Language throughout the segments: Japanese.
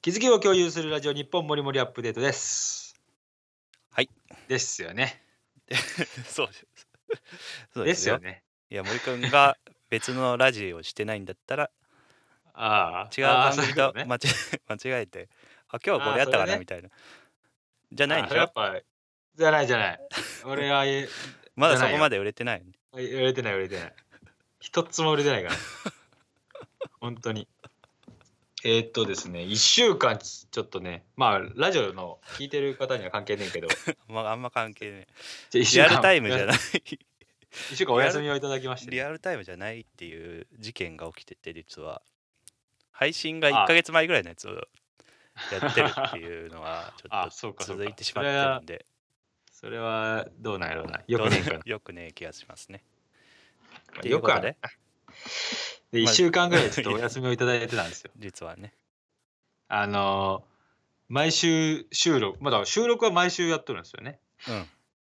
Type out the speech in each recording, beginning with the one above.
気づきを共有するラジオ日本もりもりアップデートです。はい。ですよね。そうです。そうでですすよ。よね。いや、森くんが別のラジオをしてないんだったら、ああ。違う番組と間違え 間違えて、あ、今日これやったかあーそれねなみたいな。じゃないんでしょ？あやっぱ、じゃないじゃない。俺はまだそこまで売れてない。売れてない売れてない。一つも売れてないから。本当に。えーっとですね、1週間ちょっとね、まあ、ラジオの聞いてる方には関係ねえけど、まあ、あんま関係ない。じゃあ一リアルタイムじゃい。ない。1週間お休みをいただきましてね、リアルタイムじゃないっていう事件が起きてて、実は。配信が1ヶ月前ぐらいのやつをやってるっていうのは、ちょあっと続いてしまってるんで、それはどうなんやろうな。よくねえ。よくねえ気がしますね。よくある。で、1まあ週間ぐらいちょっとお休みをいただいてたんですよ。実はね。あのー毎週収録、まだ収録は毎週やってるんですよね。うん。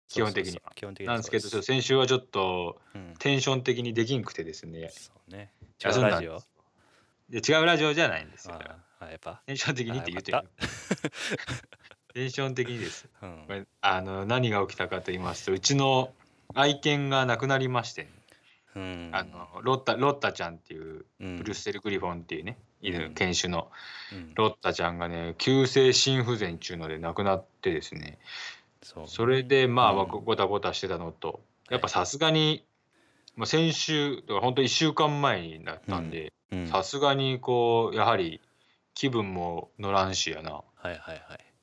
基本的に基本的になんですけど、先週はちょっとうん、テンション的にできんくてですね。そうね。違休うんラジオ違うラジオじゃないんですよ。やっぱ。テンション的にって言ってる。テンション的にです。うんあの何が起きたかと言いますと、うちの愛犬が亡くなりまして、うん。あのロッタロッタちゃんっていううん、ブルッセル・グリフォンっていうね、犬うん。犬種の。うん。ロッタちゃんがね急性心不全っていうので亡くなってですね。それでまあうん。ごごたごたしてたのと。やっぱさすがに、まあ、先週だから本当1週間前になったんでうん。さすがにこうやはり気分も乗らんしやな。はいはいはい。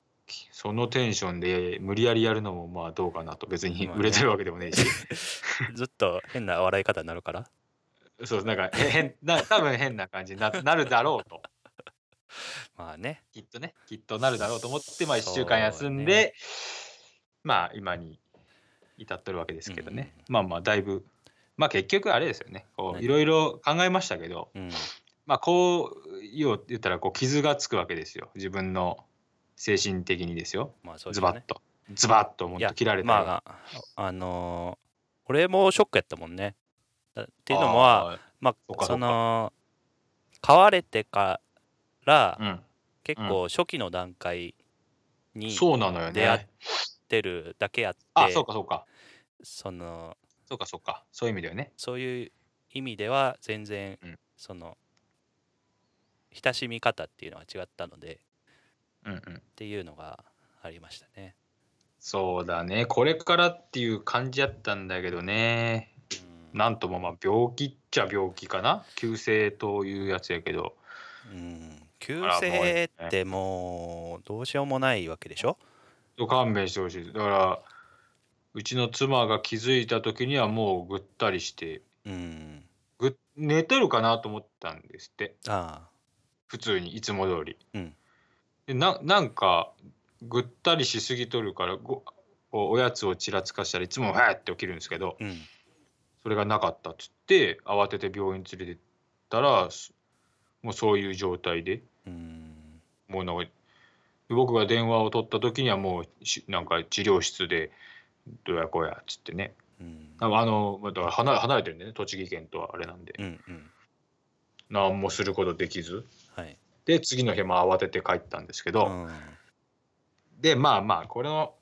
そのテンションで無理やりやるのもまあどうかなと。別に売れてるわけでもねえし、ずっと変な笑い方になるから。そうなんかへ変な多分変な感じにななるだろうと。まあね。きっとね。きっとなるだろうと思ってまあ1週間休んで、ね。まあ今に至ってるわけですけどね、うん。まあまあだいぶまあ結局あれですよね。こう何？いろいろ考えましたけど。うん。まあこう言ったらこう傷がつくわけですよ。自分の精神的にですよ。まあそうですね。ズバッと。ズバッともっと切られたり。まあ、あのー俺もショックやったもんね。だっていうのもは、あまあ、そっかそっか。その、買われてからー、うん。結構初期の段階にそうなのよ出会っねてるだけあって、あそうかそうか。その、そうかそうか。そういう意味だよね。そういう意味では全然、うん。その親しみ方っていうのは違ったのでうんうん。っていうのがありましたね。そうだね。これからっていう感じやったんだけどね。うん。なんともまあ病気っちゃ病気かな。急性というやつやけど。うん、急性ってもうどうしようもないわけでしょ？勘弁してほしいだからうちの妻が気づいた時にはもうぐったりしてうん。ぐ寝てるかなと思ったんですって。ああ。普通にいつも通り。うん。でななんかぐったりしすぎとるからごおやつをちらつかしたらいつも「はーって起きるんですけどうん。それがなかったっつって慌てて病院連れてったらすもうそういう状態でうん。もうなんか僕が電話を取った時にはもうしなんか治療室でどうやこうやっつってねうん。あのまあだから離れ離れてるんでね栃木県とはあれなんでうん。うん。何もすることできずはい。で次の日も慌てて帰ったんですけど、うん。でまあまあこれの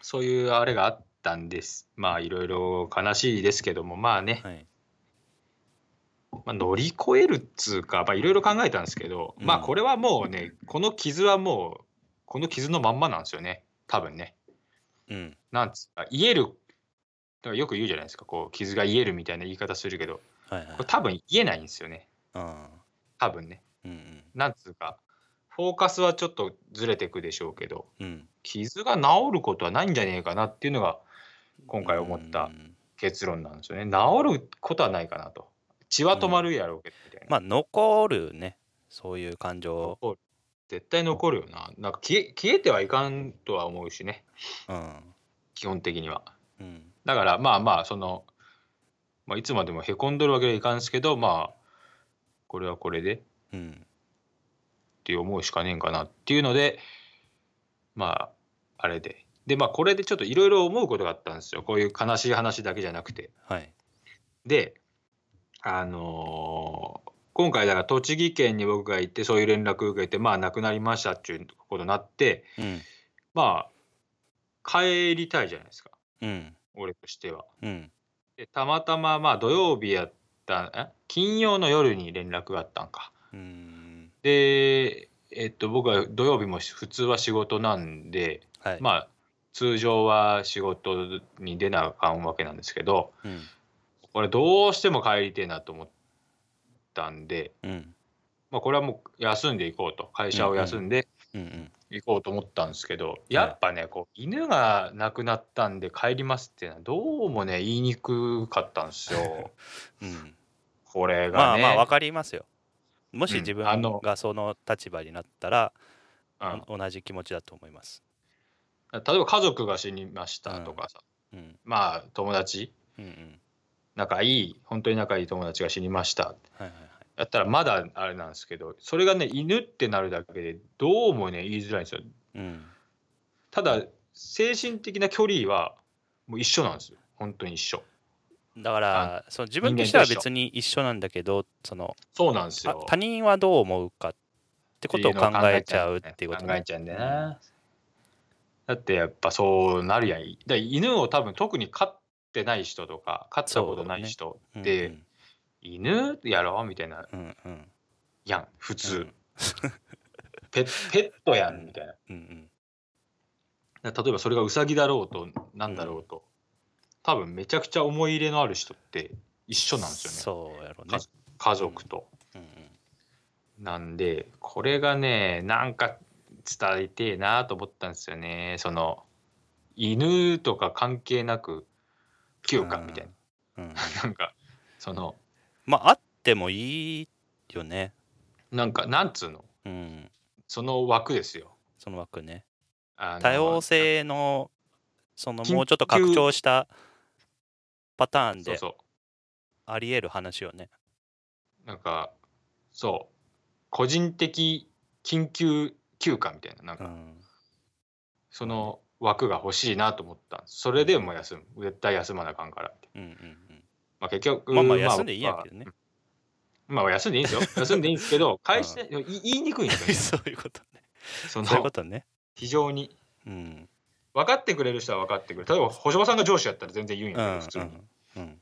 そういうあれがあったんです。まあいろいろ悲しいですけどもまあね、はい。まあ、乗り越えるっつうかまあいろいろ考えたんですけど、まあうんこれはもうねこの傷はもうこの傷のまんまなんですよね。多分ね。うん。なんつうか癒えるだからよく言うじゃないですか。こう傷が癒えるみたいな言い方するけど。はいはい。これ。多分癒えないんですよね。うん。多分ねうん。なんつうかフォーカスはちょっとずれてくでしょうけどうん。傷が治ることはないんじゃねえかなっていうのが今回思ったうん結論なんですよね治ることはないかなと血は止まるやろうけどみたいな、まあ、残るね。そういう感情。絶対残るよななんか消え消えてはいかんとは思うしねうん。基本的にはうん。だからまあまあその、まあ、いつまでもへこんどるわけにはいかんすけどまあこれはこれでっうん。ていう思うしかねえんかなっていうのでまああれででまあこれでちょっといろいろ思うことがあったんですよこういう悲しい話だけじゃなくてはい。であのー今回だから栃木県に僕が行ってそういう連絡を受けてまあ亡くなりましたっていうことになってうんまあ帰りたいじゃないですかうん俺としては。うんでたまたままあ土曜日やったえ？金曜の夜に連絡があったんか。うんでえっと僕は土曜日も普通は仕事なんではい。まあ通常は仕事に出なあかんわけなんですけどうん。これどうしても帰りてえなと思ったんで、うん。まあ、これはもう休んでいこうと。会社を休んで行こうと思ったんですけど、やっぱねこう犬が亡くなったんで帰りますっていうのはどうもね言いにくかったんですよ。うん。これまがね。あまあわかりますよもしうん。自分あの。がその立場になったら、うん。お同じ気持ちだと思います。例えば家族が死にましたとかさ、うん。まあ友達。うんうん。仲いい。本当に仲いい友達が死にました。はいはいはい。やったらまだあれなんですけどそれがね犬ってなるだけでどうもね言いづらいんですよ。うん。ただ精神的な距離はもう一緒なんですよ。本当に一緒だからその自分としては別に一緒なんだけどそのそうなんですあよ他人はどう思うかってことを考えちゃうっていうことね。考えちゃうんだよな、だってやっぱそうなるやん。だ犬を多分特に飼ってない人とか飼ったことない人って、うん犬やろみたいな。うんうん。やん普う通、ん。ペペットやんみたいな。うんうん。例えばそれがウサギだろうとなんだろうと、多分めちゃくちゃ思い入れのある人って一緒なんですよね。そうやろね。家家族と、うんうんなんでこれがねなんか伝えてえなと思ったんですよね。その犬とか関係なく休暇みたいな、うんうん。なんかそのまああってもいいよね。なんかなんつうの？うん。その枠ですよ。その枠ね。多様性のそのもうちょっと拡張したパターンでそうそありえる話よね。うなんかそう。個人的緊急休暇みたいななんか。うん。その枠が欲しいなと思ったんです。それでもう休む。絶対休まなあかんからって、うんうんまあ、結局うんまあまあ休んでいいんやけどね。まあ休んでいいんですよ。休んでいいんですけど会社、い言いにくいんですよ、ね、そういうことね。そそういうこのとね。非常に。うん分かってくれる人は分かってくれる。例えば星葉さんが上司やったら全然言うんうんやけど普通に、うん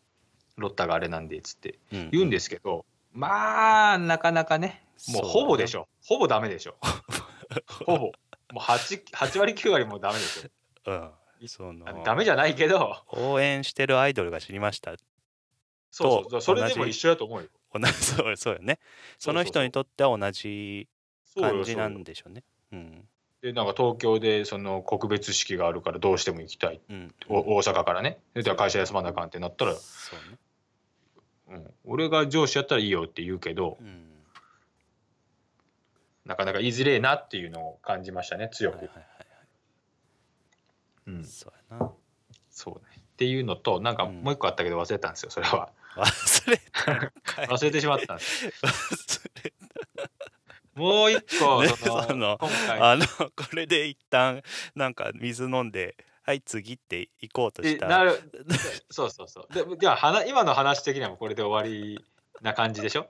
ロッタがあれなんでっつって。うん言うんですけど、まあなかなかねもうほぼでしょ。ょほぼダメでしょ。ほぼ。もう 8, 8割9割もうダメでしょ。うん。その。ダメじゃないけど。応援してるアイドルが死にました。そうそう。とそれでも一緒だと思うよ。同じそうそうよね。その人にとっては同じそうよ。感じなんでしょうね。うんでなんか東京でその告別式があるからどうしても行きたい。うん。お大阪からね。会社休まなあかんってなったら、そうね。うん、俺が上司やったらいいよって言うけどうん。なかなか言いづれえなっていうのを感じましたね強く、はいはいはいうん、そうやな。そうね。っていうのとなんかうん。もう一個あったけど忘れたんですよそれは。忘れ 忘れてしまったんです。忘れもう一個ねそのあのこれで一旦なんか水飲んではい次って行こうとした。でなる そうそうそう。でじゃあ話今の話的にはもうこれで終わりな感じでしょ？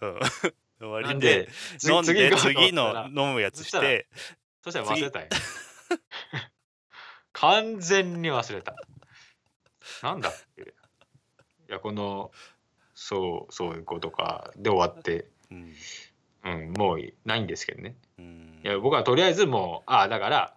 うん。終わりでで飲んで次の飲むやつして。そしたら忘れたんや 完全に忘れた。なんだっけいやこのそうそういうことか。で終わって。うんうんもうないんですけどね。うん。いや僕はとりあえずもうああだから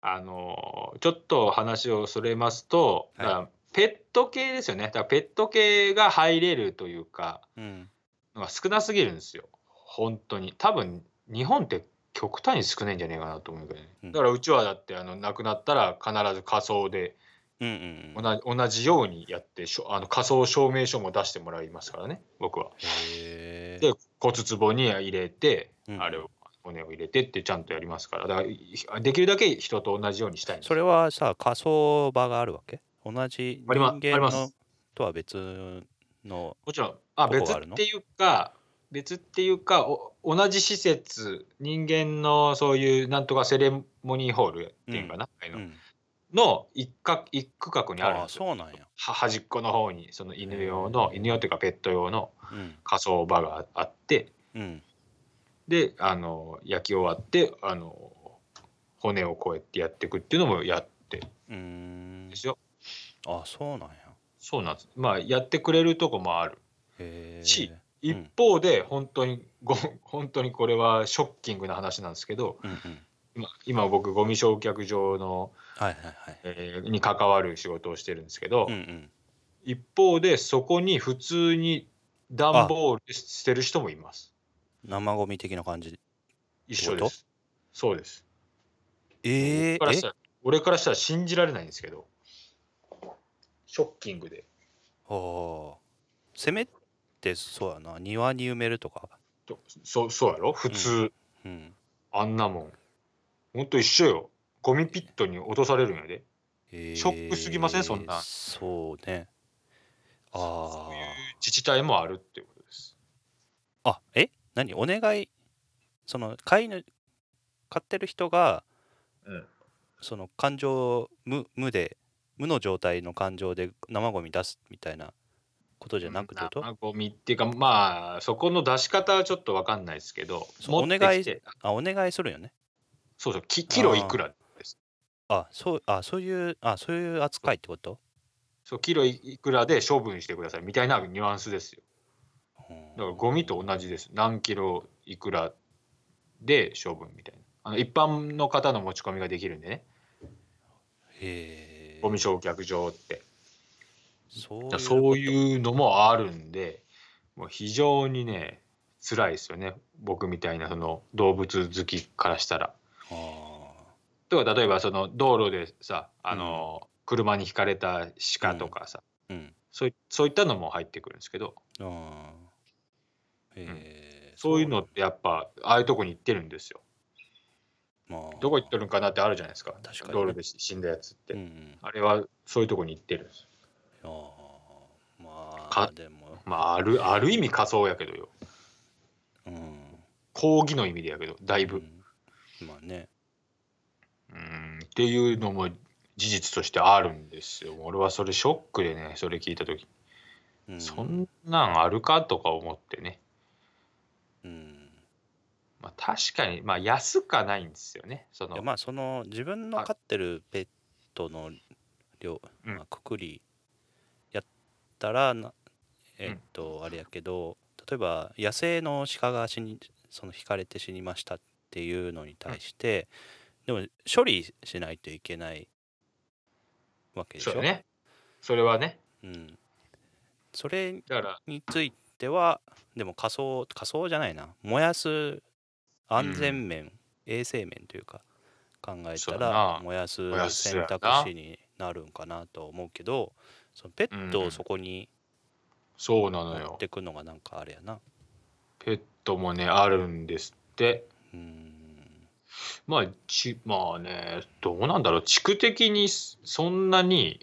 あのちょっと話をそれますと、はい。ペット系ですよね。だからペット系が入れるというかうん。のが少なすぎるんですよ。本当に。多分日本って極端に少ないんじゃねえかなと思うけどね、うん。だからうちはだってあの亡くなったら必ず仮装でうんうんうん。同じ同じようにやってあの仮装証明書も出してもらいますからね僕は。へえで骨壺に入れて、うん。あれを骨を入れてってちゃんとやりますから。だからいできるだけ人と同じようにしたいんです。それはさ仮想場があるわけ？同じ人間のとは別のもちろん。あ別っていうか別っていうかお同じ施設人間のそういうなんとかセレモニーホールっていうかな、うんの一角一区画にあるんああですよ。そうなんや。は端っこの方にその犬用の犬用というかペット用のうん。火葬場があってうん。であの焼き終わってあの骨をこうやってやっていくっていうのもやって。うーん。ですよ。あそうなんや。そうなんです。まあやってくれるとこもある。し一方で本当にご本当にこれはショッキングな話なんですけどうんうん今今僕ゴミ焼却場の、はいはいはい。えーに関わる仕事をしてるんですけど、うんうん。一方でそこに普通に段ボールで捨てる人もいます。生ゴミ的な感じ？一緒です。そうです。えー、え俺からしたら俺からしたら信じられないんですけど。ショッキングで。ああせめてそうやな。庭に埋めるとか？とそうそうやろ？普通、うん。あんなもんほんと一緒よ。ゴミピットに落とされるんやで。えー。ショックすぎません？そんな。んそうね。あそういう自治体もあるっていうことです。ああえ？何？お願い。その飼い主飼ってる人がうん。その感情無無で無の状態の感情で生ゴミ出すみたいなことじゃなくて生ゴミっていうかまあそこの出し方はちょっと分かんないですけどそう持ってきて。あお願いするよねそうそうキキロいくらです。あそうあそういうあそういう扱いってこと？そう。キロいくらで処分してくださいみたいなニュアンスですよ。うんだからゴミと同じです。何キロいくらで処分みたいな。あの一般の方の持ち込みができるんでね。へえゴミ焼却場って。そういうそういうのもあるんでもう非常にね辛いですよね。僕みたいなその動物好きからしたら。あとか例えばその道路でさあの、車にひかれた鹿とかさ、ーうん。そういそういったのも入ってくるんですけど。あー。へえそういうのってやっぱああいうとこに行ってるんですよ。まあ。どこ行ってるんかなってあるじゃないですか。確かにね。道路で死んだやつって、うんうん。あれはそういうとこに行ってるんですあー。まあかでも。まああるある意味仮想やけどよ。うん。抗議の意味でやけどだいぶ、うんまあね。うん。っていうのも事実としてあるんですよ。俺はそれショックでねそれ聞いた時、うん。そんなんあるかとか思ってね。うん。まあ確かにまあ安かないんですよね。そのまあその自分の飼ってるペットの量、うん。まあ、くくりやったらなえっと、あれやけど例えば野生の鹿が死にその引かれて死にましたっていうのに対して、でも処理しないといけないわけでしょ？そうだね。それはね。うん、それについてはでも仮想仮想じゃないな。燃やす安全面、衛生面というか考えたら燃やす選択肢になるんかなと思うけどそのペットうん。をそこにそうなの持っよてくのがなんかあれやな。ペットもねあるんですって。うんまあちまあねどうなんだろう。地区的にそんなに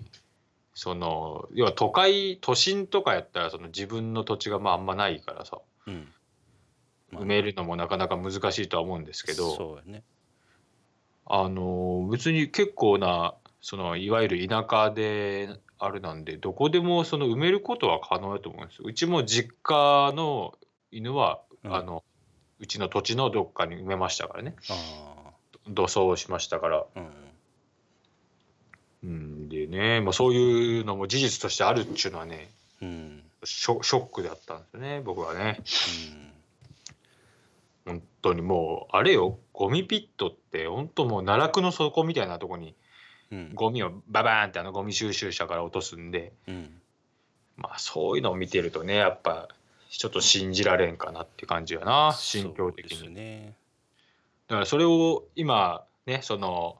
その要は都会都心とかやったらその自分の土地がまああんまないからさ。うん。まあ埋めるのもなかなか難しいとは思うんですけど。そうやね。あの別に結構なそのいわゆる田舎であれなんでどこでもその埋めることは可能だと思うんです。よ。うちも実家の犬は、うん。あのうちの土地のどっかに埋めましたからねあ土葬しましたから。あうんうんでね、まあ、そういうのも事実としてあるっていうのはねうんショショックだったんですよね僕はね。うん本当にもうあれよゴミピットって本当もう奈落の底みたいなとこにうんゴミをババーンってあのゴミ収集車から落とすんで。うんまあそういうのを見てるとねやっぱちょっと信じられんかなって感じやな心境的に、ねだからそれを今ねその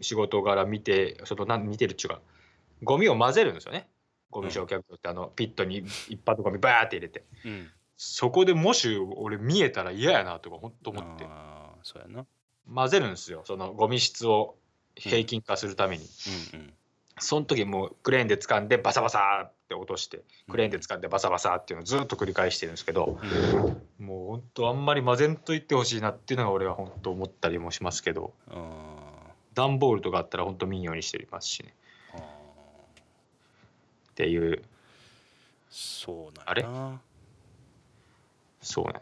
仕事柄見てそのなん見てるっちゅうかゴミを混ぜるんですよね。ゴミ焼却場ってあのピットに一般のゴミバーって入れて。うん。そこでもし俺見えたら嫌やなとか本当思って。ああそうやな。混ぜるんですよ。そのゴミ質を平均化するために、うん。うんその時もうクレーンで掴んでバサバサって落としてクレーンで掴んでバサバサっていうのをずっと繰り返してるんですけど、うん。もう本当あんまり混ぜんといってほしいなっていうのが俺は本当思ったりもしますけどあ段ボールとかあったら本当見んようにしてますしね。っていう。そうなんあれ？そうね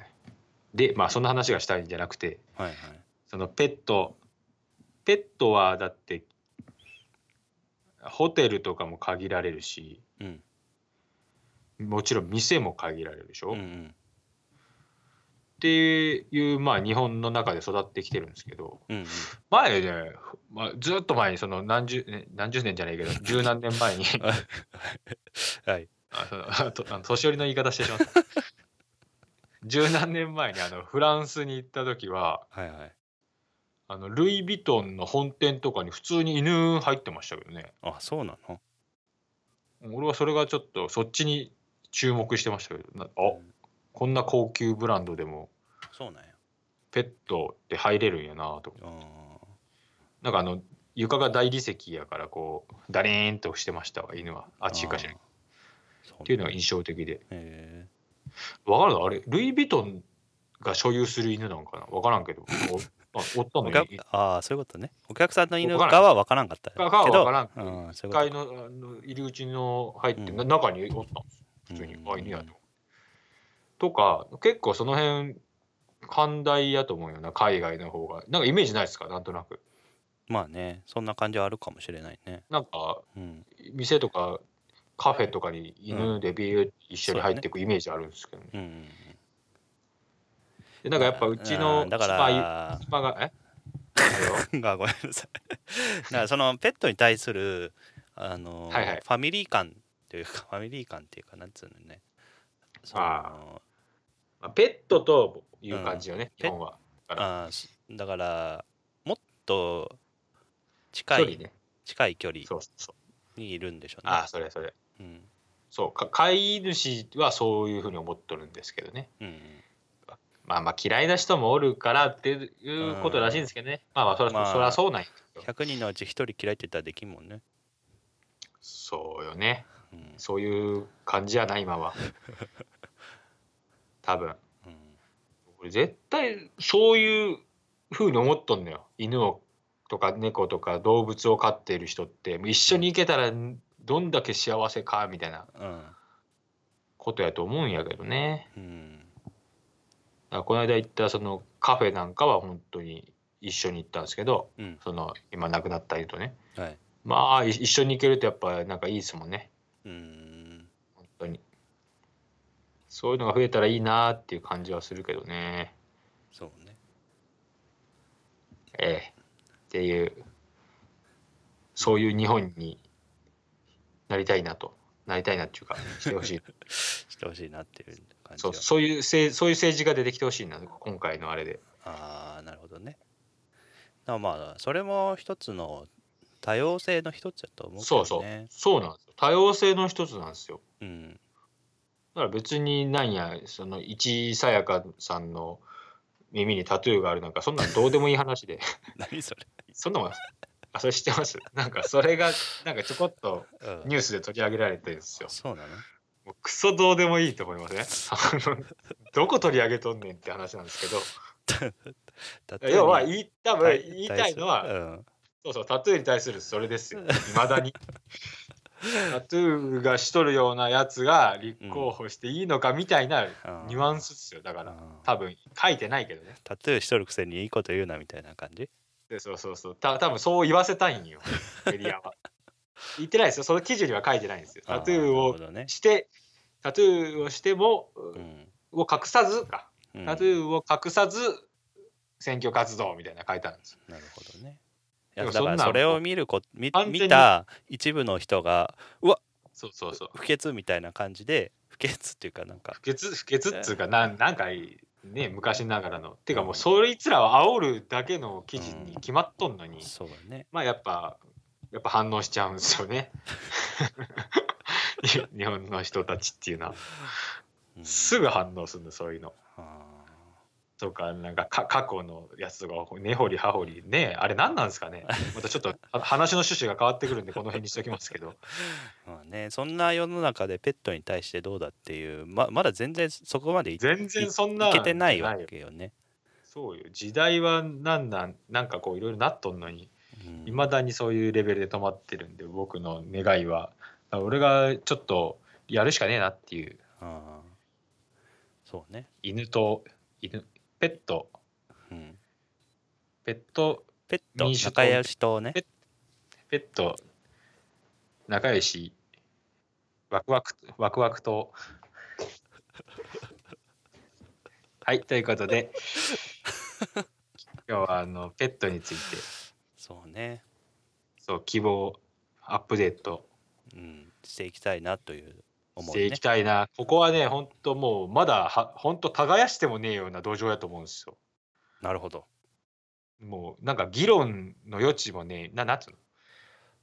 でまあそんな話がしたいんじゃなくていはい。そのペットペットはだってホテルとかも限られるしうんもちろん店も限られるでしょ、っうんうん。ていうまあ日本の中で育ってきてるんですけどうんうん。前ね、まあ、ずっと前にその何十ね何十年じゃないけど 十何年前に はい。あの年寄りの言い方してしまった。十何年前にあのフランスに行った時ははいはい。あのルイ・ヴィトンの本店とかに普通に犬入ってましたけどね。あそうなの？俺はそれがちょっとそっちに注目してましたけどなあうんこんな高級ブランドでもそうなんや。ペットって入れるんやなと。あなんかあの床が大理石やからこうダリーンとしてましたわ犬は。あっちかしら。っっていうのが印象的で。へわからんあれルイ・ヴィトンが所有する犬なんかな？わからんけど。おあおったのに。ああそういうことね。お客さんの犬わかは分からんかったけど。わからんうんそういうこと。1階のあの入り口の入って、うん。な中におったんです普通に、うんあ犬やと。とか結構その辺寛大やと思うよな海外の方が。なんかイメージないですか？なんとなく。まあねそんな感じはあるかもしれないね。なんかうん。店とかカフェとかに犬でビール一緒に入っていくイメージあるんですけどね。うんうんでなんかやっぱうちうのんだか妻がえ？が ごめんなさい。だからそのペットに対するあのはいはい。ファミリー感っていうかファミリー感っていうかなんつうのねそのあまあペットという感じよね、うん日本は。だからあだからもっと近い距離ね。近い距離そうそうそう。にいるんでしょうねああ、それそれ。うんそうか飼い主はそういうふうに思っとるんですけどね。うんまあまあ嫌いな人もおるからっていうことらしいんですけどね。まあまあそりゃ、まあそりゃそうなんやけど。100人のうち1人嫌いって言ったらできんもんね、そうよね。うんそういう感じやな、今は。多分。うん俺絶対そういうふうに思っとんのよ。犬をとか猫とか動物を飼っている人って一緒に行けたらどんだけ幸せかみたいなうんことやと思うんやけどね。うんだこの間行ったそのカフェなんかは本当に一緒に行ったんですけどうんその今亡くなった犬とねはいまあい一緒に行けるとやっぱなんかいいですもんねうん。本当に。そういうのが増えたらいいなっていう感じはするけどね。そうね。ええ。っていうそういう日本になりたいなと。なりたいなっていうかしてほしい。してほしいなっていう感じは。そうそういうせいそういう政治が出てきてほしいな今回のあれで。ああなるほどね。まあそれも一つの多様性の一つだと思うけそうそう。どねそうなんですよ多様性の一つなんですよ。うん。だから別になんやその市さやかさんの耳にタトゥーがあるなんかそんなんどうでもいい話で。何それ、そんなもん。あそれ知ってます？なんかそれがなんかちょこっとうん。ニュースで取り上げられてるんですよ。そうなの？もうクソどうでもいいと思いますね あのどこ取り上げとんねんって話なんですけど。要は言い多分言いたいのはうん。そうそうタトゥーに対するそれですよ。いまだにタトゥーがしとるようなやつが立候補していいのかみたいなうん。ニュアンスですよだから。うん。多分書いてないけどね。タトゥーしとるくせにいいこと言うなみたいな感じ？でそうそうそう。た多分そう言わせたいんよメディアは。言ってないですよ。その記事には書いてないんですよ。タトゥーをしてタトゥーをしても、うん。を隠さずか。うん。タトゥーを隠さず選挙活動みたいな書いてあるんですよ。なるほどね。いやだからそれを見るこ見見た一部の人がうわそうそうそう。不潔みたいな感じで不潔っていうかなんか不潔不潔っつうかなんなんかね昔ながらの。ていうかもうそいつらを煽るだけの記事に決まっとんのに、そうだね。まあやっぱやっぱ反応しちゃうんですよね。日本の人たちっていうのは。うん。すぐ反応するのそういうの。あとかなんかか過去のやつとか根掘り葉掘りねあれ何なんですかね。またちょっとは話の趣旨が変わってくるんでこの辺にしておきますけど。ー まあねそんな世の中でペットに対してどうだっていうままだ全然そこまでいい全然そんなけてないわけよね。そうよ。時代はなんなんなんかこういろいろなっとんのにううん。いまだにそういうレベルで止まってるんで僕の願いは。俺がちょっとやるしかねえなっていう。ああ。そうね。犬と犬ペット。うん。ペット。ペット民主党。仲良しとね。ペペット。仲良し。ワクワクワクワクと はいということで。今日はあのペットについて。そうね。そう希望アップデート。うんしていきたいなという思いね。していきたいな、ここはね本当もうまだは本当耕してもねえような土壌やと思うんですよ。なるほど。もうなんか議論の余地もねななんつうの？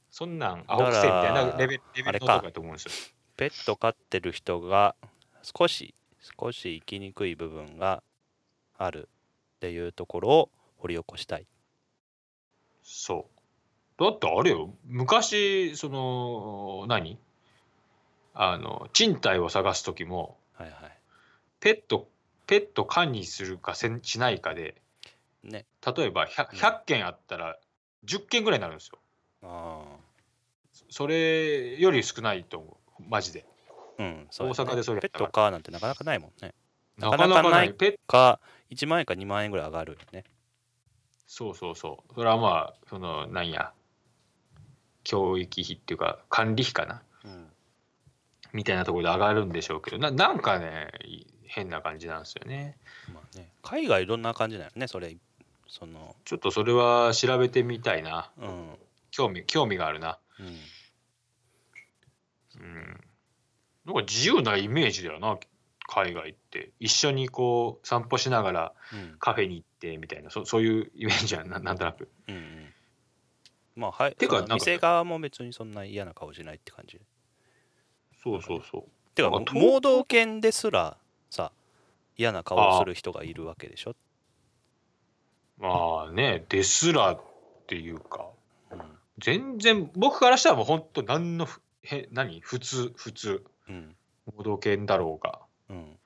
そんなん青くせえみたいなレベルレベルのとこやと思うんですよ。ペット飼ってる人が少し少し生きにくい部分があるっていうところを掘り起こしたい。そう。だってあれよ昔その何？あの賃貸を探す時もはいはペットペット管理するかせんしないかでいね。例えば 100, うん。100件あったら10件ぐらいになるんですよ。あそれより少ないと思う。マジで。あうんそうやね。大阪でそれやペット飼うなんてなかなかないもんね。ななかなかないペッか1万円か2万円ぐらい上がるよね。そうそうそう。それはまあそのなんや教育費っていうか管理費かな。うんみたいなところで上がるんでしょうけどななんかねい変な感じなんですよね。まあね海外どんな感じなのねそれ。そのちょっとそれは調べてみたいな。うん。興味興味があるな。うん。うん。なんか自由なイメージだよな海外って。一緒にこう散歩しながらうん。カフェに行ってみたいな。そそういうイメージはななんとなく。うんうん。まあはいてか店側も別にそんな嫌な顔しないって感じそうそうそう。てか盲導犬ですらさ嫌な顔をする人がいるわけでしょ、まあねですらっていうか。うん。全然僕からしたらもう本当何のふへ何？普通普通。うん。盲導犬だろうが。うん、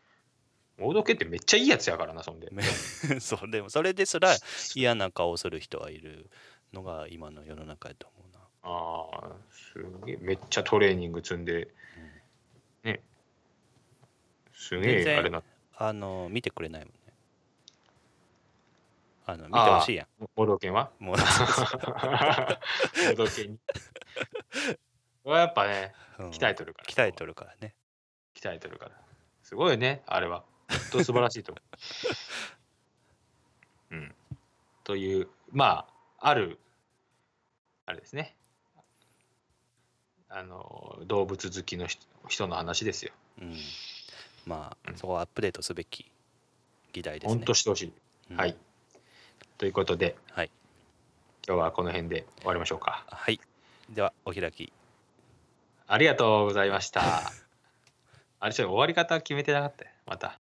盲導犬ってめっちゃいいやつやからなそんで。め そうでもそれですら嫌な顔をする人がいるのが今の世の中やと思うな。ああすげえ。めっちゃトレーニング積んでねすげえあれな。あの見てくれないもんね。あの見てほしいや盲導犬は？盲導犬。に？これはやっぱねうん。鍛えとるから。鍛えとるからね。鍛えてるから。すごいよねあれは。本当素晴らしいと思う。うん。というまああるあれですね。あの動物好きの人人の話ですよ。うんまあうんそこはアップデートすべき議題ですね。本当してほしい、うん。はい。ということではい。今日はこの辺で終わりましょうか。はい。ではお開き。ありがとうございました。あれちょっと終わり方決めてなかったよ。また